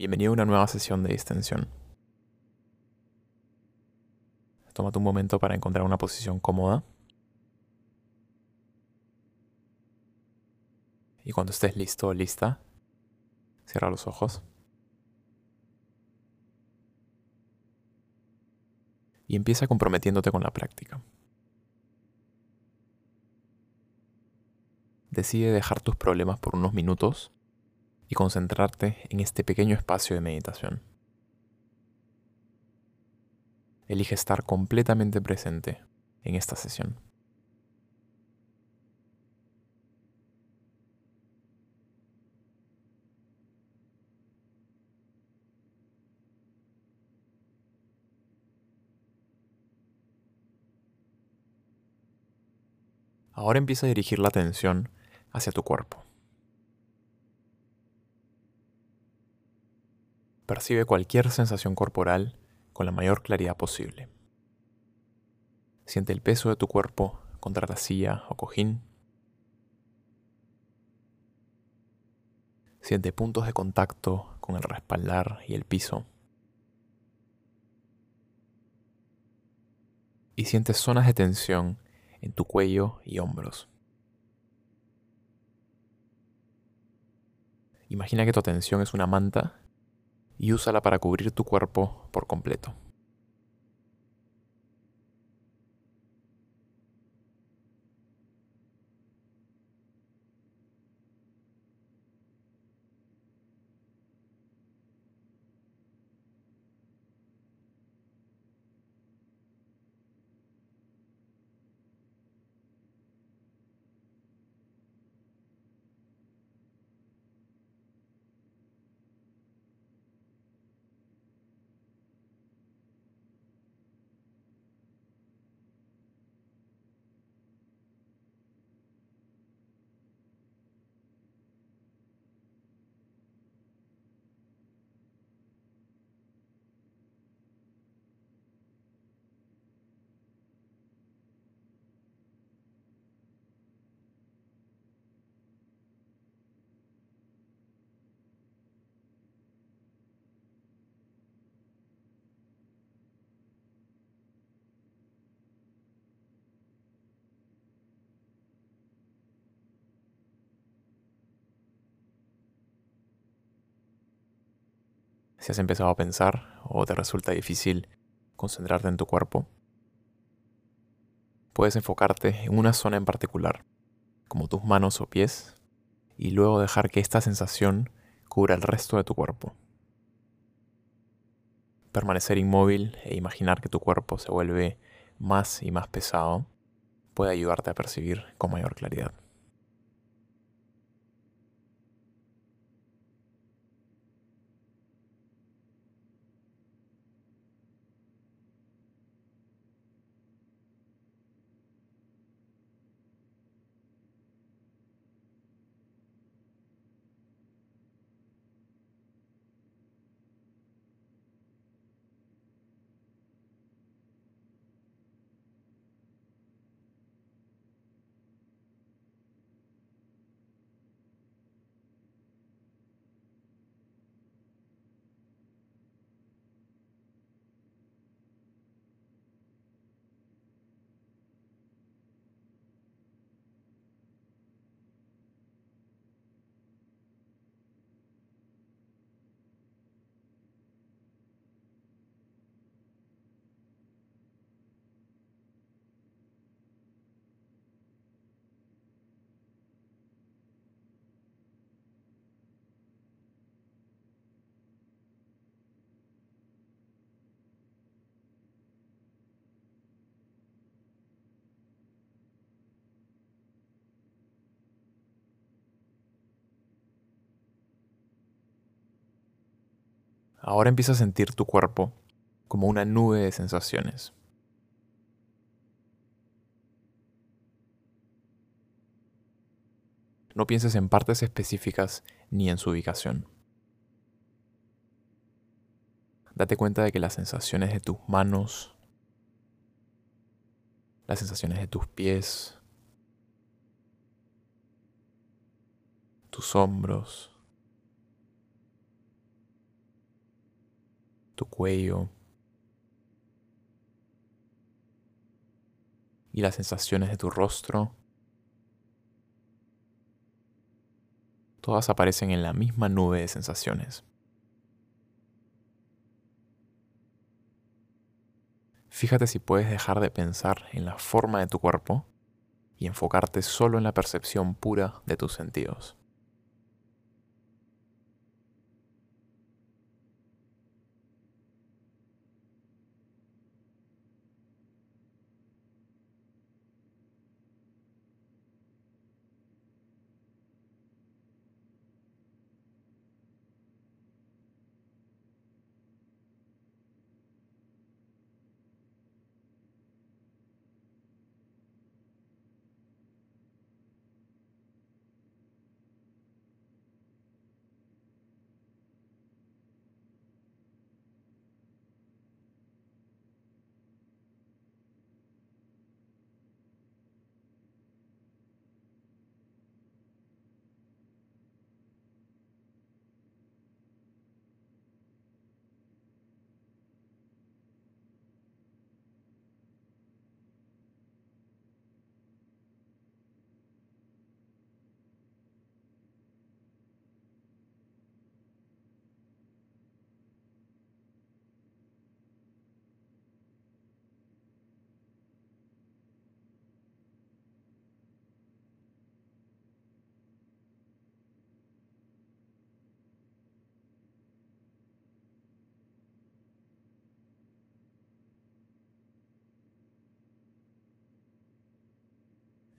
Bienvenido a una nueva sesión de distensión. Tómate un momento para encontrar una posición cómoda. Y cuando estés listo o lista, cierra los ojos. Y empieza comprometiéndote con la práctica. Decide dejar tus problemas por unos minutos y concentrarte en este pequeño espacio de meditación. Elige estar completamente presente en esta sesión. Ahora empieza a dirigir la atención hacia tu cuerpo. Percibe cualquier sensación corporal con la mayor claridad posible. Siente el peso de tu cuerpo contra la silla o cojín. Siente puntos de contacto con el respaldar y el piso. Y siente zonas de tensión en tu cuello y hombros. Imagina que tu atención es una manta y úsala para cubrir tu cuerpo por completo. Si has empezado a pensar o te resulta difícil concentrarte en tu cuerpo, puedes enfocarte en una zona en particular, como tus manos o pies, y luego dejar que esta sensación cubra el resto de tu cuerpo. Permanecer inmóvil e imaginar que tu cuerpo se vuelve más y más pesado puede ayudarte a percibir con mayor claridad. Ahora empieza a sentir tu cuerpo como una nube de sensaciones. No pienses en partes específicas ni en su ubicación. Date cuenta de que las sensaciones de tus manos, las sensaciones de tus pies, tus hombros, tu cuello y las sensaciones de tu rostro. Todas aparecen en la misma nube de sensaciones. Fíjate si puedes dejar de pensar en la forma de tu cuerpo y enfocarte solo en la percepción pura de tus sentidos.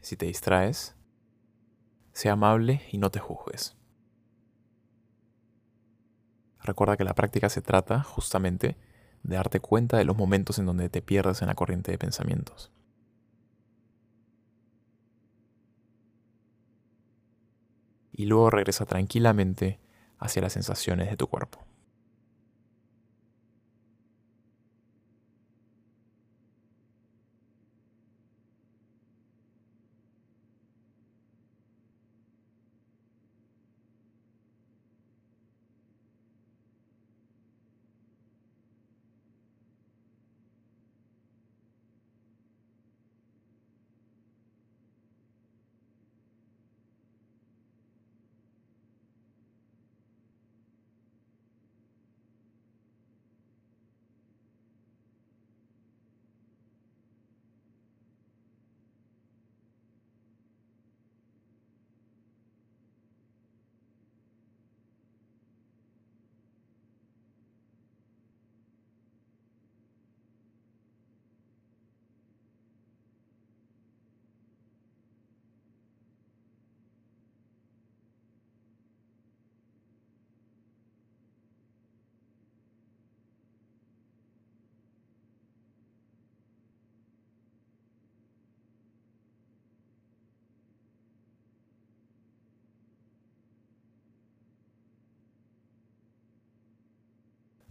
Si te distraes, sea amable y no te juzgues. Recuerda que la práctica se trata justamente de darte cuenta de los momentos en donde te pierdes en la corriente de pensamientos. Y luego regresa tranquilamente hacia las sensaciones de tu cuerpo.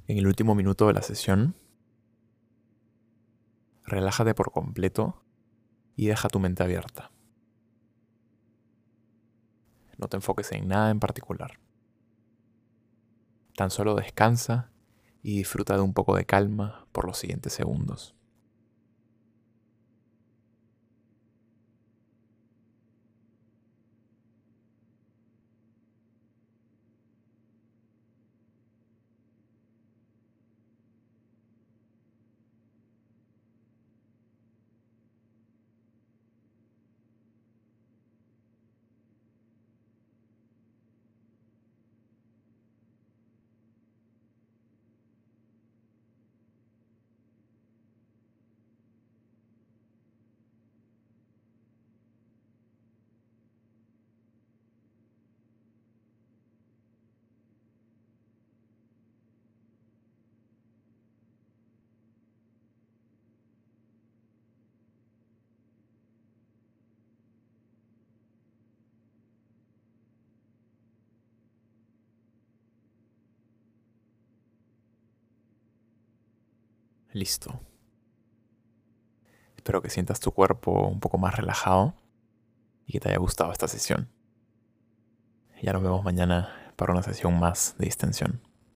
En el último minuto de la sesión, relájate por completo y deja tu mente abierta. No te enfoques en nada en particular. Tan solo descansa y disfruta de un poco de calma por los siguientes segundos. Listo. Espero que sientas tu cuerpo un poco más relajado y que te haya gustado esta sesión. Ya nos vemos mañana para una sesión más de distensión.